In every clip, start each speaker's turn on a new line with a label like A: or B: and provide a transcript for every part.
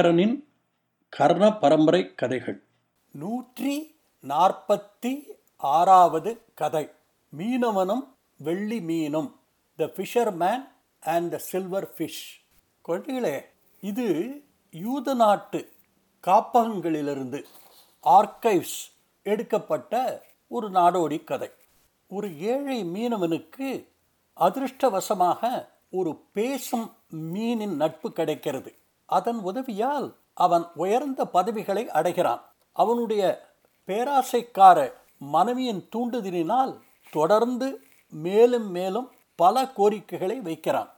A: ஐங்கரனின் கர்ண பரம்பரை கதைகள்.
B: நூற்றி நாற்பத்தி ஆறாவது கதை. மீனவனும் வெள்ளி மீனும். The fisherman and the silver fish குழந்தைகளே இது யூத நாட்டு காப்பகங்களிலிருந்து ஆர்கைவ்ஸ் எடுக்கப்பட்ட ஒரு நாடோடி கதை. ஒரு ஏழை மீனவனுக்கு அதிர்ஷ்டவசமாக ஒரு பேசும் மீனின் நட்பு கிடைக்கிறது. அதன் உதவியால் அவன் உயர்ந்த பதவிகளை அடைகிறான். அவனுடைய பேராசைக்கார மனைவியின் தூண்டுதலினால் தொடர்ந்து மேலும் மேலும் பல கோரிக்கைகளை வைக்கிறான்.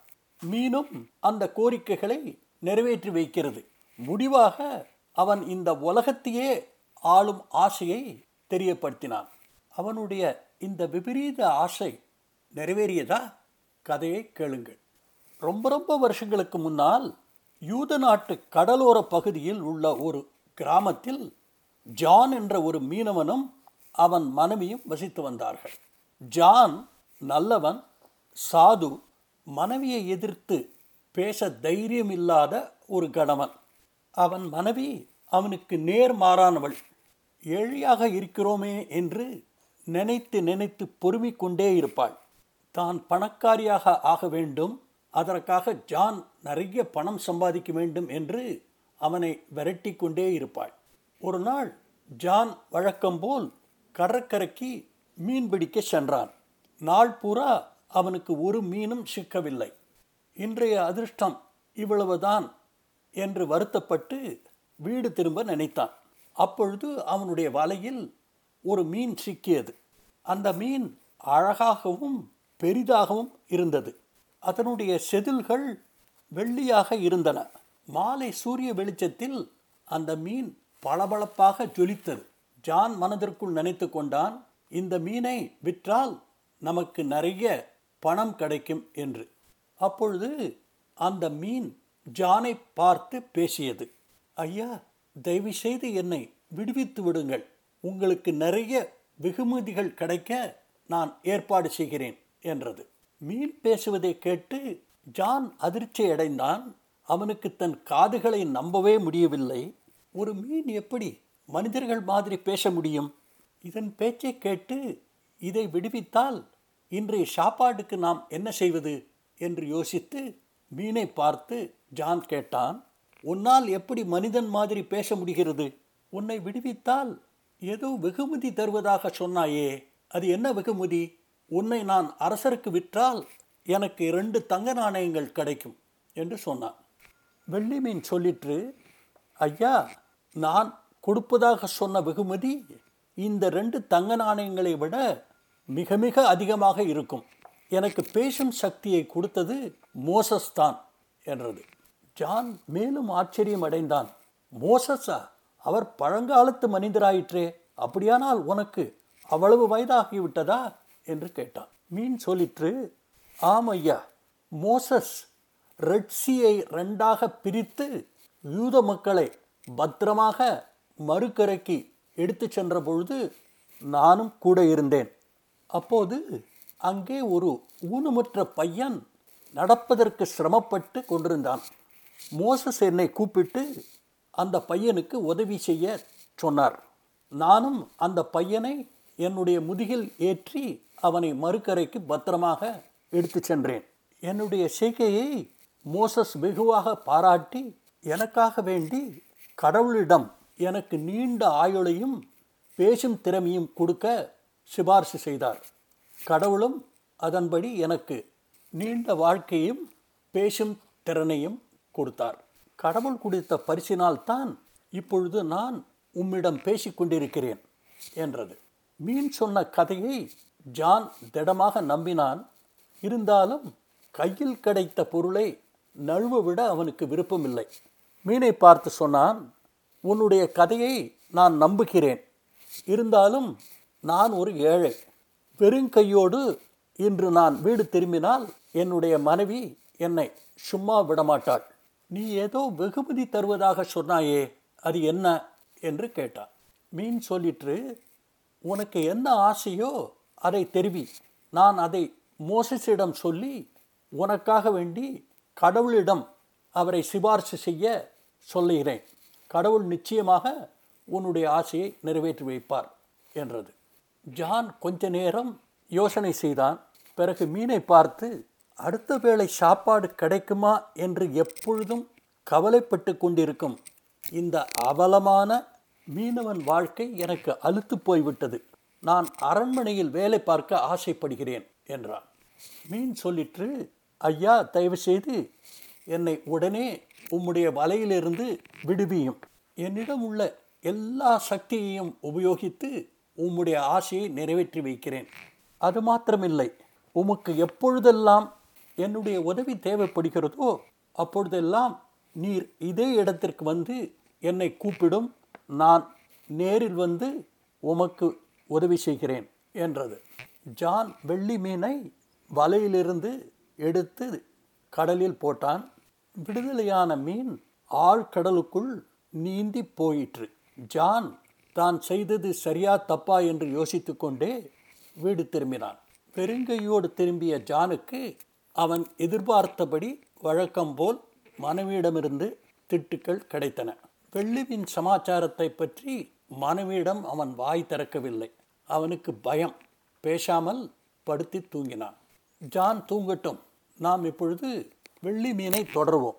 B: மீனும் அந்த கோரிக்கைகளை நிறைவேற்றி வைக்கிறது. முடிவாக அவன் இந்த உலகத்தையே ஆளும் ஆசையை தெரியப்படுத்தினான். அவனுடைய இந்த விபரீத ஆசை நிறைவேறியதா? கதையை கேளுங்கள். ரொம்ப ரொம்ப வருஷங்களுக்கு முன்னால் யூத நாட்டு கடலோர பகுதியில் உள்ள ஒரு கிராமத்தில் ஜான் என்ற ஒரு மீனவனும் அவன் மனைவியும் வசித்து வந்தார்கள். ஜான் நல்லவன் சாது மனைவியை எதிர்த்து பேச தைரியம் இல்லாத ஒரு கணவன். அவன் மனைவி அவனுக்கு நேர் மாறானவள். ஏழையாக இருக்கிறோமே என்று நினைத்து நினைத்து பொறுமிக் கொண்டே இருப்பாள். தான் பணக்காரியாக ஆக வேண்டும். அதற்காக ஜான் நிறைய பணம் சம்பாதிக்க வேண்டும் என்று அவனை விரட்டி கொண்டே இருப்பாள். ஒரு நாள் ஜான் வழக்கம்போல் கடற்கரைக்கு மீன் பிடிக்க சென்றான். நாள் பூரா அவனுக்கு ஒரு மீனும் சிக்கவில்லை. இன்றைய அதிர்ஷ்டம் இவ்வளவுதான் என்று வருத்தப்பட்டு வீடு திரும்ப நினைத்தான். அப்பொழுது அவனுடைய வலையில் ஒரு மீன் சிக்கியது. அந்த மீன் அழகாகவும் பெரிதாகவும் இருந்தது. அதனுடைய செதில்கள் வெள்ளியாக இருந்தன. மாலை சூரிய வெளிச்சத்தில் அந்த மீன் பளபளப்பாக ஜொலித்தது. ஜான் மனதிற்குள் நினைத்து கொண்டான் இந்த மீனை விற்றால் நமக்கு நிறைய பணம் கிடைக்கும் என்று. அப்பொழுது அந்த மீன் ஜானை பார்த்து பேசியது ஐயா தயவு செய்து என்னை விடுவித்து விடுங்கள். உங்களுக்கு நிறைய வெகுமதிகள் கிடைக்க நான் ஏற்பாடு செய்கிறேன் என்றது. மீன் பேசுவதை கேட்டு ஜான் அதிர்ச்சி அடைந்தான். அவனுக்கு தன் காதுகளை நம்பவே முடியவில்லை. ஒரு மீன் எப்படி மனிதர்கள் மாதிரி பேச முடியும்? இதன் பேச்சை கேட்டு இதை விடுவித்தால் இன்றைய சாப்பாடுக்கு நாம் என்ன செய்வது? என்று யோசித்து மீனை பார்த்து ஜான் கேட்டான். உன்னால் எப்படி மனிதன் மாதிரி பேச முடிகிறது? உன்னை விடுவித்தால் ஏதோ வெகுமதி தருவதாக சொன்னாயே. அது என்ன வெகுமதி? உன்னை நான் அரசருக்கு விற்றால் எனக்கு இரண்டு தங்க நாணயங்கள் கிடைக்கும் என்று சொன்னான். வெள்ளி மீன் சொல்லிற்று ஐயா நான் கொடுப்பதாக சொன்ன வெகுமதி இந்த ரெண்டு தங்க நாணயங்களை விட மிக மிக அதிகமாக இருக்கும். எனக்கு பேசும் சக்தியை கொடுத்தது மோசஸ் தான் என்றது. ஜான் மேலும் ஆச்சரியம் அடைந்தான். மோசஸா அவர் பழங்காலத்து மனிதராயிற்றே. அப்படியானால் உனக்கு அவ்வளவு வயதாகிவிட்டதா? என்று கேட்டான். மீன் சொல்லிற்று ஆம் ஐயா மோசஸ் ரெட்சியை ரெண்டாக பிரித்து யூத மக்களை பத்திரமாக மறுக்கரைக்கு எடுத்து சென்ற பொழுது நானும் கூட இருந்தேன். அப்போது அங்கே ஒரு ஊனமுற்ற பையன் நடப்பதற்கு சிரமப்பட்டு கொண்டிருந்தான். மோசஸ் என்னை கூப்பிட்டு அந்த பையனுக்கு உதவி செய்ய சொன்னார். நானும் அந்த பையனை என்னுடைய முதுகில் ஏற்றி அவனை மறுக்கரைக்கு பத்திரமாக எடுத்து சென்றேன். என்னுடைய செய்கையை மோசஸ் வெகுவாக பாராட்டி எனக்காக வேண்டி கடவுளிடம் எனக்கு நீண்ட ஆயுளையும் பேசும் திறமையும் கொடுக்க சிபார்சு செய்தார். கடவுளும் அதன்படி எனக்கு நீண்ட வாழ்க்கையும் பேசும் திறனையும் கொடுத்தார். கடவுள் கொடுத்த பரிசினால்தான் இப்பொழுது நான் உம்மிடம் பேசிக்கொண்டிருக்கிறேன் என்றது. மீன் சொன்ன கதையை ஜான் திடமாக நம்பினான். இருந்தாலும் கையில் கிடைத்த பொருளை நழுவ விட அவனுக்கு விருப்பமில்லை. மீனை பார்த்து சொன்னான் உன்னுடைய கதையை நான் நம்புகிறேன். இருந்தாலும் நான் ஒரு ஏழை. வெறுங்கையோடு இன்று நான் வீடு திரும்பினால் என்னுடைய மனைவி என்னை சும்மா விடமாட்டாள். நீ ஏதோ வெகுமதி தருவதாக சொன்னாயே அது என்ன? என்று கேட்டான். மீன் சொல்லிற்று உனக்கு என்ன ஆசையோ அதை தெரிவி. நான் அதை மோசஸிடம் சொல்லி உனக்காக வேண்டி கடவுளிடம் அவரை சிபார்சு செய்ய சொல்லுகிறேன். கடவுள் நிச்சயமாக உன்னுடைய ஆசையை நிறைவேற்றி வைப்பார் என்றது. ஜான் கொஞ்ச நேரம் யோசனை செய்தான். பிறகு மீனை பார்த்து அடுத்த வேளை சாப்பாடு கிடைக்குமா என்று எப்பொழுதும் கவலைப்பட்டு கொண்டிருக்கும் இந்த அவலமான மீனவன் வாழ்க்கை எனக்கு அழுத்து போய்விட்டது. நான் அரண்மனையில் வேலை பார்க்க ஆசைப்படுகிறேன் என்றான். மீன் சொல்லிற்று ஐயா தயவு செய்து என்னை உடனே உம்முடைய வலையிலிருந்து விடுவியும். என்னிடம் உள்ள எல்லா சக்தியையும் உபயோகித்து உம்முடைய ஆசையை நிறைவேற்றி வைக்கிறேன். அது மாத்திரமில்லை உமக்கு எப்பொழுதெல்லாம் என்னுடைய உதவி தேவைப்படுகிறதோ அப்பொழுதெல்லாம் நீர் இதே இடத்திற்கு வந்து என்னை கூப்பிடும் நான் நேரில் வந்து உமக்கு உதவி செய்கிறேன் என்றது. ஜான் வெள்ளி மீனை வலையிலிருந்து எடுத்து கடலில் போட்டான். விடுதலையான மீன் ஆழ்கடலுக்குள் நீந்தி போயிற்று. ஜான் தான் செய்தது சரியா தப்பா என்று யோசித்து கொண்டே வீடு திரும்பினான். பெருங்கையோடு திரும்பிய ஜானுக்கு அவன் எதிர்பார்த்தபடி வழக்கம் போல் மனைவியிடமிருந்து திட்டுக்கள் கிடைத்தன. வெள்ளிவின் சமாச்சாரத்தை பற்றி மனைவியிடம் அவன் வாய் திறக்கவில்லை. அவனுக்கு பயம். பேசாமல் படுத்தி தூங்கினான். ஜான் தூங்கட்டும். நாம் இப்பொழுது வெள்ளி மீனை தொடருவோம்.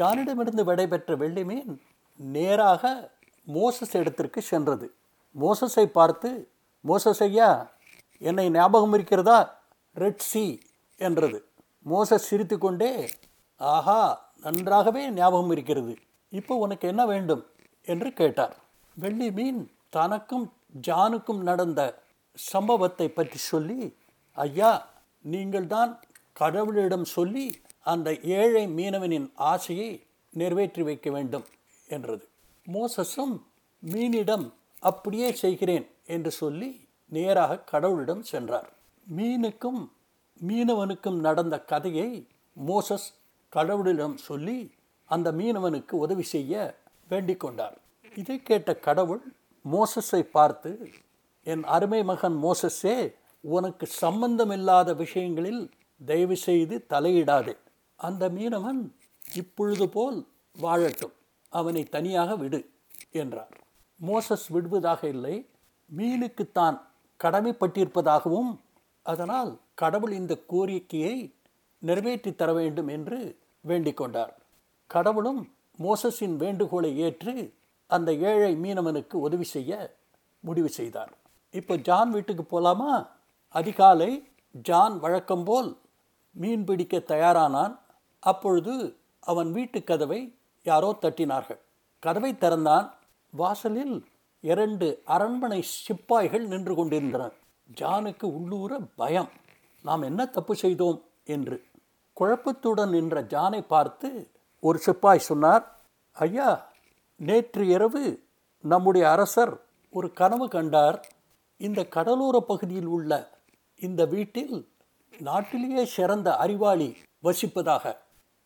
B: ஜானிடமிருந்து விடைபெற்ற வெள்ளி மீன் நேராக மோசஸ் இடத்திற்கு சென்றது. மோசஸை பார்த்து மோசஸ் ஐயா என்னை ஞாபகம் இருக்கிறதா? ரெட் சி என்றது. மோசஸ் சிரித்துக்கொண்டே ஆஹா நன்றாகவே ஞாபகம் இருக்கிறது. இப்போ உனக்கு என்ன வேண்டும்? என்று கேட்டார். வெள்ளி மீன் தனக்கும் ஜானுக்கும் நடந்த சம்பவத்தை பற்றி சொல்லி ஐயா நீங்கள்தான் கடவுளிடம் சொல்லி அந்த ஏழை மீனவனின் ஆசையை நிறைவேற்றி வைக்க வேண்டும் என்றது. மோசஸும் மீனிடம் அப்படியே செய்கிறேன் என்று சொல்லி நேராக கடவுளிடம் சென்றார். மீனுக்கும் மீனவனுக்கும் நடந்த கதையை மோசஸ் கடவுளிடம் சொல்லி அந்த மீனவனுக்கு உதவி செய்ய வேண்டிக் கொண்டார் இதை கேட்ட கடவுள் மோசஸை பார்த்து என் அருமை மகன் மோசஸே உனக்கு சம்பந்தமில்லாத விஷயங்களில் தயவு செய்து தலையிடாதே. அந்த மீனவன் இப்பொழுது போல் வாழட்டும். அவனை தனியாக விடு என்றார். மோசஸ் விடுவதாக இல்லை. மீனுக்கு தான் கடமைப்பட்டிருப்பதாகவும் அதனால் கடவுள் இந்த கோரிக்கையை நிறைவேற்றி தர வேண்டும் என்று வேண்டிக் கொண்டார். கடவுளும் மோசஸின் வேண்டுகோளை ஏற்று அந்த ஏழை மீனவனுக்கு உதவி செய்ய முடிவு செய்தார். இப்போ ஜான் வீட்டுக்கு போகலாமா அதிகாலை ஜான் வழக்கம் போல் மீன் பிடிக்க தயாரானான். அப்பொழுது அவன் வீட்டு கதவை யாரோ தட்டினார்கள். கதவை திறந்தான். வாசலில் இரண்டு அரண்மனை சிப்பாய்கள் நின்று கொண்டிருந்தனர் ஜானுக்கு உள்ளூர பயம். நாம் என்ன தப்பு செய்தோம்? என்று குழப்பத்துடன் நின்ற ஜானை பார்த்து ஒரு சிப்பாய் சொன்னார் ஐயா நேற்று இரவு நம்முடைய அரசர் ஒரு கனவு கண்டார். இந்த கடலோர பகுதியில் உள்ள இந்த வீட்டில் நாட்டிலேயே சிறந்த அறிவாளி வசிப்பதாக.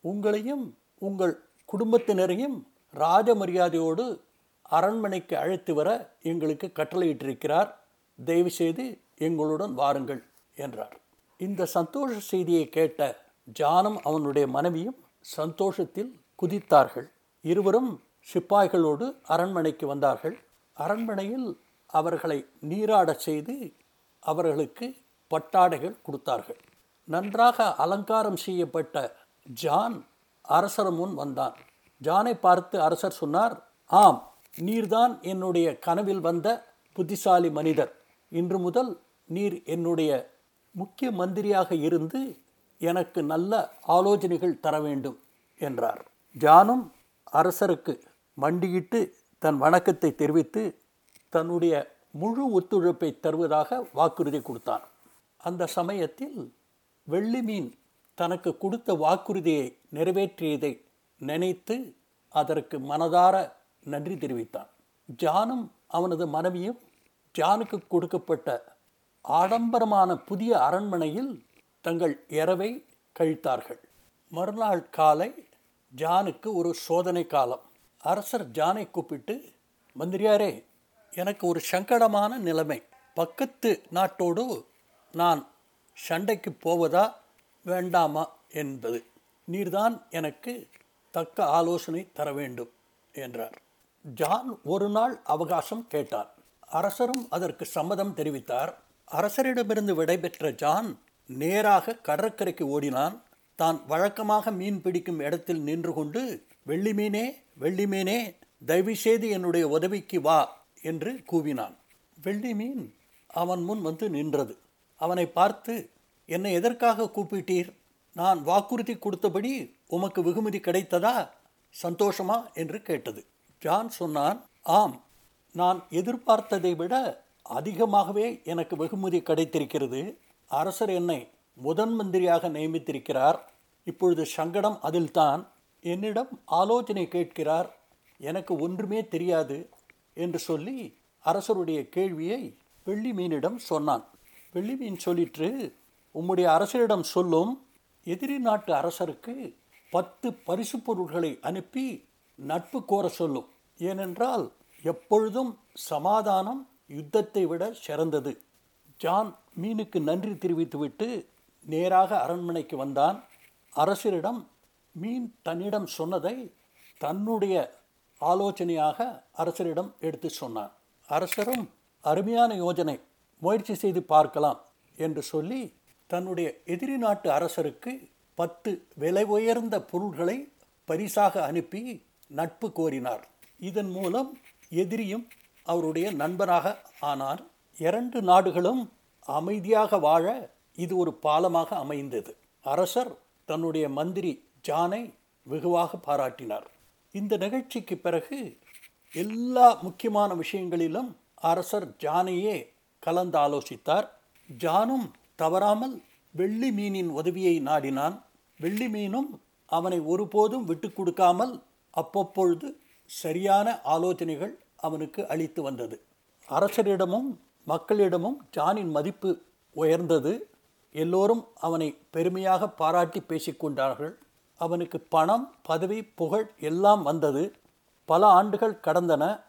B: உங்களையும் உங்கள் குடும்பத்தினரையும் ராஜ மரியாதையோடு அரண்மனைக்கு அழைத்து வர எங்களுக்கு கட்டளையிட்டிருக்கிறார். தயவுசெய்து எங்களுடன் வாருங்கள் என்றார். இந்த சந்தோஷ செய்தியை கேட்ட ஜானம் அவனுடைய மனைவியும் சந்தோஷத்தில் குதித்தார்கள். இருவரும் சிப்பாய்களோடு அரண்மனைக்கு வந்தார்கள். அரண்மனையில் அவர்களை நீராடச் செய்து அவர்களுக்கு பட்டாடைகள் கொடுத்தார்கள். நன்றாக அலங்காரம் செய்யப்பட்ட ஜான் அரசர் முன் வந்தான். ஜானை பார்த்து அரசர் சொன்னார் ஆம் நீர்தான் என்னுடைய கனவில் வந்த புத்திசாலி மனிதர். இன்று முதல் நீர் என்னுடைய முக்கிய மந்திரியாக இருந்து எனக்கு நல்ல ஆலோசனைகள் தர வேண்டும் என்றார். ஜானும் அரசருக்கு மண்டியிட்டு தன் வணக்கத்தை தெரிவித்து தன்னுடைய முழு ஒத்துழைப்பை தருவதாக வாக்குறுதி கொடுத்தான். அந்த சமயத்தில் வெள்ளி மீன் தனக்கு கொடுத்த வாக்குறுதியை நிறைவேற்றியதை நினைத்து அதற்கு மனதார நன்றி தெரிவித்தான். ஜானும் அவனது மனைவியும் ஜானுக்கு கொடுக்கப்பட்ட ஆடம்பரமான புதிய அரண்மனையில் தங்கள் இரவை கழித்தார்கள். மறுநாள் காலை ஜானுக்கு ஒரு சோதனை காலம். அரசர் ஜானை கூப்பிட்டு மந்திரியாரே எனக்கு ஒரு சங்கடமான நிலைமை. பக்கத்து நாட்டோடு நான் சண்டைக்கு போவதா வேண்டாமா? என்பது. நீர்தான் எனக்கு தக்க ஆலோசனை தர வேண்டும் என்றார். ஜான் ஒரு நாள் அவகாசம் கேட்டார். அரசரும் அதற்கு சம்மதம் தெரிவித்தார். அரசரிடமிருந்து விடைபெற்ற ஜான் நேராக கடற்கரைக்கு ஓடினான். தான் வழக்கமாக மீன் பிடிக்கும் இடத்தில் நின்று கொண்டு வெள்ளி மீனே வெள்ளி மீனே தயவு செய்து என்னுடைய உதவிக்கு வா என்று கூவினான். வெள்ளி மீன்? அவன் முன் வந்து நின்றது. அவனை பார்த்து என்னை எதற்காக கூப்பிட்டீர்? நான் வாக்குறுதி கொடுத்தபடி உமக்கு வெகுமதி கிடைத்ததா? சந்தோஷமா? என்று கேட்டது. ஜான் சொன்னான் ஆம் நான் எதிர்பார்த்ததை விட அதிகமாகவே எனக்கு வெகுமதி கிடைத்திருக்கிறது. அரசர் என்னை முதன் மந்திரியாக நியமித்திருக்கிறார். இப்பொழுது சங்கடம் அதில்தான். என்னிடம் ஆலோசனை கேட்கிறார். எனக்கு ஒன்றுமே தெரியாது என்று சொல்லி அரசருடைய கேள்வியை வெள்ளி மீனிடம் சொன்னான். வெள்ளி மீன் சொல்லிற்று உம்முடைய அரசரிடம் சொல்லும் எதிரி நாட்டு அரசருக்கு பத்து பரிசு பொருட்களை அனுப்பி நட்பு கோர சொல்லும். ஏனென்றால் எப்பொழுதும் சமாதானம் யுத்தத்தை விட சிறந்தது. ஜான் மீனுக்கு நன்றி தெரிவித்துவிட்டு நேராக அரண்மனைக்கு வந்தான். அரசரிடம் மீன் தன்னிடம் சொன்னதை தன்னுடைய ஆலோசனையாக அரசரிடம் எடுத்து சொன்னான். அரசரும் அருமையான யோஜனை முயற்சி செய்து பார்க்கலாம் என்று சொல்லி தன்னுடைய எதிரி நாட்டு அரசருக்கு பத்து விலை உயர்ந்த பொருள்களை பரிசாக அனுப்பி நட்பு கோரினார். இதன் மூலம் எதிரியும் அவருடைய நண்பராக ஆனார். இரண்டு நாடுகளும் அமைதியாக வாழ இது ஒரு பாலமாக அமைந்தது. அரசர் தன்னுடைய மந்திரி ஜானை வெகுவாக பாராட்டினார். இந்த நிகழ்ச்சிக்கு பிறகு எல்லா முக்கியமான விஷயங்களிலும் அரசர் ஜானையே கலந்து ஆலோசித்தார் ஜானும் தவறாமல் வெள்ளி மீனின் உதவியை நாடினான். வெள்ளி மீனும் அவனை ஒருபோதும் விட்டு கொடுக்காமல் அப்பப்பொழுது சரியான ஆலோசனைகள் அவனுக்கு அளித்து வந்தது. அரசரிடமும் மக்களிடமும் ஜானின் மதிப்பு உயர்ந்தது. எல்லோரும் அவனை பெருமையாக பாராட்டி பேசிக்கொண்டார்கள் அவனுக்கு பணம் பதவி புகழ் எல்லாம் வந்தது. பல ஆண்டுகள் கடந்தன.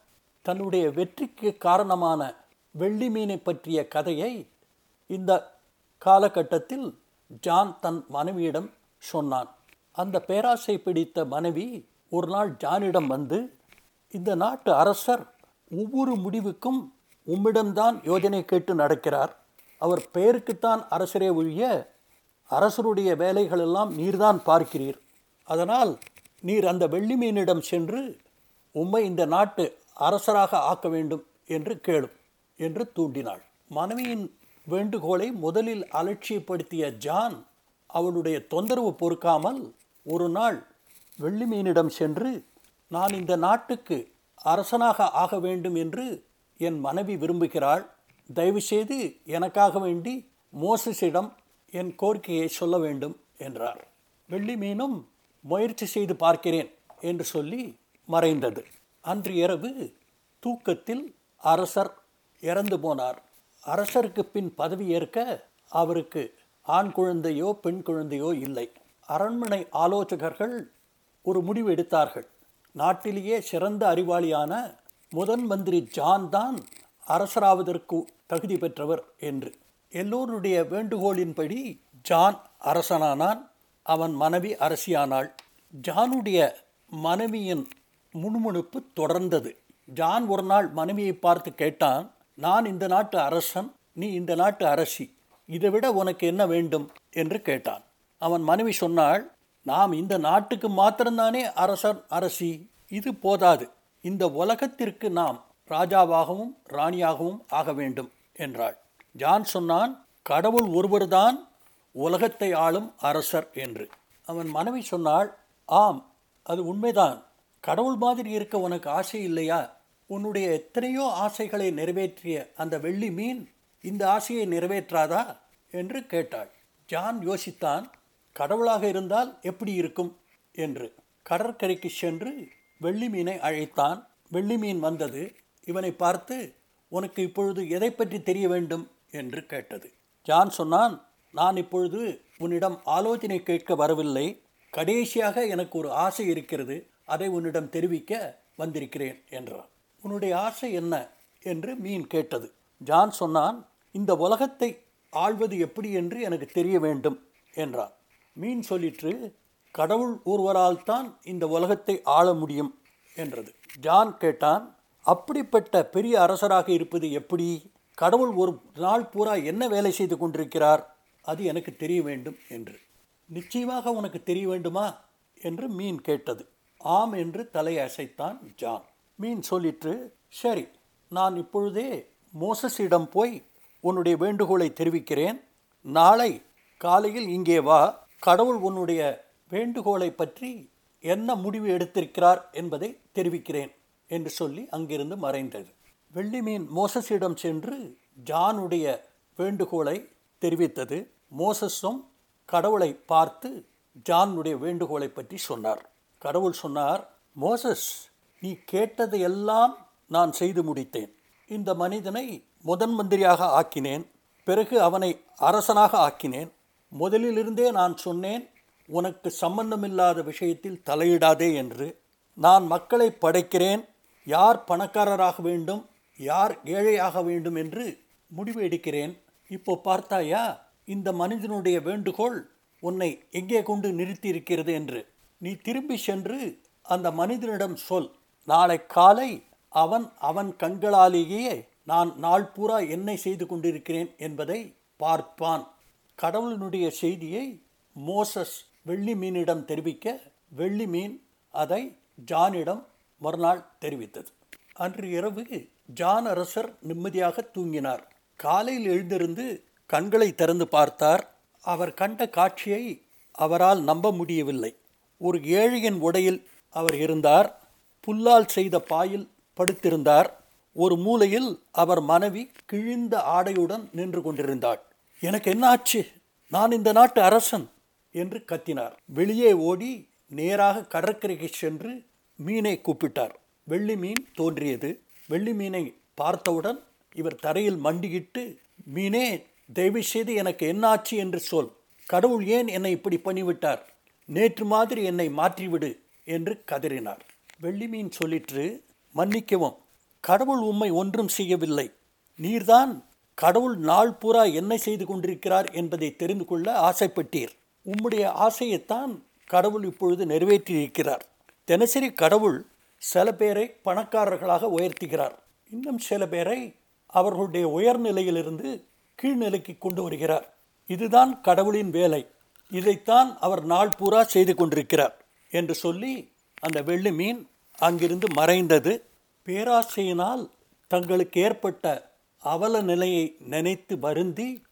B: தன்னுடைய வெற்றிக்கு காரணமான வெள்ளி மீனை பற்றிய கதையை இந்த காலகட்டத்தில் ஜான் தன் மனைவியிடம் சொன்னான். அந்த பேராசை பிடித்த மனைவி ஒரு நாள் ஜானிடம் வந்து இந்த நாட்டு அரசர் ஒவ்வொரு முடிவுக்கும் உம்மிடம்தான் யோஜனை கேட்டு நடக்கிறார். அவர் பெயருக்குத்தான் அரசரே ஒழிய அரசருடைய வேலைகளெல்லாம் நீர்தான் பார்க்கிறீர். அதனால் நீர் அந்த வெள்ளி மீனிடம் சென்று உம்மை இந்த நாட்டு அரசராக ஆக்க வேண்டும் என்று கேளும் என்று தூண்டினாள். மனைவியின் வேண்டுகோளை முதலில் அலட்சியப்படுத்திய ஜான் அவளுடைய தொந்தரவு பொறுக்காமல் ஒரு நாள் வெள்ளி மீனிடம் சென்று நான் இந்த நாட்டுக்கு அரசனாக ஆக வேண்டும் என்று என் மனைவி விரும்புகிறாள் தயவுசெய்து எனக்காக வேண்டி மோசஸிடம் என் கோரிக்கையை சொல்ல வேண்டும் என்றார். வெள்ளி மீனும் முயற்சி செய்து பார்க்கிறேன் என்று சொல்லி மறைந்தது. அன்று இரவு தூக்கத்தில் அரசர் இறந்து போனார். அரசருக்கு பின் பதவி ஏற்க அவருக்கு ஆண் குழந்தையோ பெண் குழந்தையோ இல்லை. அரண்மனை ஆலோசகர்கள் ஒரு முடிவு எடுத்தார்கள். நாட்டிலேயே சிறந்த அறிவாளியான முதன் மந்திரி ஜான் தான் அரசராவதற்கு தகுதி பெற்றவர் என்று. எல்லோருடைய வேண்டுகோளின்படி ஜான் அரசனானான் அவன் மனைவி அரசியானாள். ஜானுடைய மனைவியின் முணுமுணுப்பு தொடர்ந்தது. ஜான் ஒரு நாள் மனைவியை பார்த்து கேட்டான் நான் இந்த நாட்டு அரசன் நீ இந்த நாட்டு அரசி இதைவிட உனக்கு என்ன வேண்டும்? என்று கேட்டான். அவன் மனைவி சொன்னாள் நாம் இந்த நாட்டுக்கு மாத்திரம்தானே அரசன் அரசி இது போதாது. இந்த உலகத்திற்கு நாம் ராஜாவாகவும் ராணியாகவும் ஆக வேண்டும் என்றாள். ஜான் சொன்னான் கடவுள் ஒருவர்தான் உலகத்தை ஆளும் அரசர் என்று. அவன் மனைவி சொன்னாள் ஆம் அது உண்மைதான். கடவுள் மாதிரி இருக்க உனக்கு ஆசை இல்லையா? உன்னுடைய எத்தனையோ ஆசைகளை நிறைவேற்றிய அந்த வெள்ளி மீன் இந்த ஆசையை நிறைவேற்றாதா? என்று கேட்டாள். ஜான் யோசித்தான் கடவுளாக இருந்தால் எப்படி இருக்கும்? என்று. கடற்கரைக்கு சென்று வெள்ளி மீனை அழைத்தான். வெள்ளி மீன் வந்தது. இவனை பார்த்து உனக்கு இப்பொழுது எதை பற்றி தெரிய வேண்டும்? என்று கேட்டது. ஜான் சொன்னான் நான் இப்பொழுது உன்னிடம் ஆலோசனை கேட்க வரவில்லை. கடைசியாக எனக்கு ஒரு ஆசை இருக்கிறது. அதை உன்னிடம் தெரிவிக்க வந்திருக்கிறேன் என்றான். உன்னுடைய ஆசை என்ன? என்று மீன் கேட்டது. ஜான் சொன்னான் இந்த உலகத்தை ஆள்வது எப்படி என்று எனக்கு தெரிய வேண்டும் என்றான். மீன் சொல்லிற்று கடவுள் ஒருவரால் தான் இந்த உலகத்தை ஆள முடியும் என்றது. ஜான் கேட்டான் அப்படிப்பட்ட பெரிய அரசராக இருப்பது எப்படி? கடவுள் ஒரு நாள் பூரா என்ன வேலை செய்து கொண்டிருக்கிறார்? அது எனக்கு தெரிய வேண்டும் என்று. நிச்சயமாக உனக்கு தெரிய வேண்டுமா? என்று மீன் கேட்டது. ஆம் என்று தலையசைத்தான் ஜான். மீன் சொல்லிற்று சரி நான் இப்பொழுதே மோசஸிடம் போய் உன்னுடைய வேண்டுகோளை தெரிவிக்கிறேன். நாளை காலையில் இங்கே வா. கடவுள் உன்னுடைய வேண்டுகோளை பற்றி என்ன முடிவு எடுத்திருக்கிறார் என்பதை தெரிவிக்கிறேன் என்று சொல்லி அங்கிருந்து மறைந்தது. வெள்ளிமீன் மோசஸிடம் சென்று ஜானுடைய வேண்டுகோளை தெரிவித்தது. மோசஸும் கடவுளை பார்த்து ஜானுடைய வேண்டுகோளை பற்றி சொன்னார். கடவுள் சொன்னார் மோசஸ் நீ கேட்டதை எல்லாம் நான் செய்து முடித்தேன். இந்த மனிதனை முதன் மந்திரியாக ஆக்கினேன். பிறகு அவனை அரசனாக ஆக்கினேன். முதலிலிருந்தே நான் சொன்னேன் உனக்கு சம்பந்தமில்லாத விஷயத்தில் தலையிடாதே என்று நான் மக்களை படைக்கிறேன். யார் பணக்காரராக வேண்டும் யார் ஏழையாக வேண்டும் என்று முடிவு எடுக்கிறேன். இப்போ பார்த்தாயா இந்த மனிதனுடைய வேண்டுகோள் உன்னை எங்கே கொண்டு நிறுத்தி இருக்கிறது என்று. நீ திரும்பி சென்று அந்த மனிதனிடம் சொல். நாளை காலை அவன் அவன் கண்களாலேயே நான் நாள் பூரா என்ன செய்து கொண்டிருக்கிறேன் என்பதை பார்ப்பான். கடவுளினுடைய செய்தியை மோசஸ் வெள்ளி மீனிடம் தெரிவிக்க வெள்ளி மீன் அதை ஜானிடம் மறுநாள் தெரிவித்தது. அன்று இரவு ஜான் அரசர் நிம்மதியாக தூங்கினார். காலையில் எழுந்திருந்து கண்களை திறந்து பார்த்தார். அவர் கண்ட காட்சியை அவரால் நம்ப முடியவில்லை. ஒரு ஏழையின் உடையில் அவர் இருந்தார். புல்லால் செய்த பாயில் படுத்திருந்தார். ஒரு மூலையில் அவர் மனைவி கிழிந்த ஆடையுடன் நின்று கொண்டிருந்தாள். எனக்கு என்ன ஆச்சு நான் இந்த நாட்டு அரசன். என்று கத்தினார். வெளியே ஓடி நேராக கடற்கரைக்கு சென்று மீனை கூப்பிட்டார். வெள்ளி மீன் தோன்றியது. வெள்ளி மீனை பார்த்தவுடன் இவர் தரையில் மண்டியிட்டு மீனே தயவு செய்து எனக்கு என்னாச்சு என்று சொல். கடவுள் ஏன் என்னை இப்படி பண்ணிவிட்டார் நேற்று மாதிரி என்னை மாற்றிவிடு என்று கதறினார். வெள்ளி மீன் சொல்லிற்று மன்னிக்கவும் கடவுள் உம்மை ஒன்றும் செய்யவில்லை. நீர்தான் கடவுள் நாள் பூரா என்ன செய்து கொண்டிருக்கிறார் என்பதை தெரிந்து கொள்ள ஆசைப்பட்டீர். உம்முடைய ஆசையைத்தான் கடவுள் இப்பொழுது நிறைவேற்றியிருக்கிறார். தினசரி கடவுள் சில பேரை பணக்காரர்களாக உயர்த்துகிறார். இன்னும் சில பேரை அவர்களுடைய உயர்நிலையிலிருந்து கீழ்நிலைக்கு கொண்டு வருகிறார். இதுதான் கடவுளின் வேலை. இதைத்தான் அவர் நாள் பூரா செய்து கொண்டிருக்கிறார் என்று சொல்லி அந்த வெள்ளி மீன் அங்கிருந்து மறைந்தது. பேராசையினால் தங்களுக்கு ஏற்பட்ட அவல நிலையை நினைத்து வருந்தி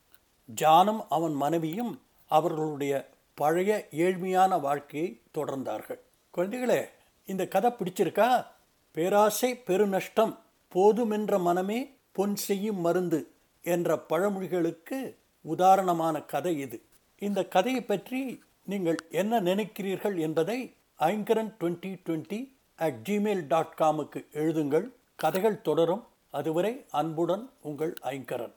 B: ஜானும் அவன் மனைவியும் அவர்களுடைய பழைய ஏழ்மையான வாழ்க்கையை தொடர்ந்தார்கள். குழந்தைகளே இந்த கதை பிடிச்சிருக்கா? பேராசை பெருநஷ்டம் போதுமென்ற மனமே பொன் செய்யும் மருந்து என்ற பழமொழிகளுக்கு உதாரணமான கதை இது. இந்த கதையை பற்றி நீங்கள் என்ன நினைக்கிறீர்கள் என்பதை Aingaran twenty twenty at gmail dot காமுக்கு எழுதுங்கள். கதைகள் தொடரும். அதுவரை அன்புடன் உங்கள் ஐங்கரன்.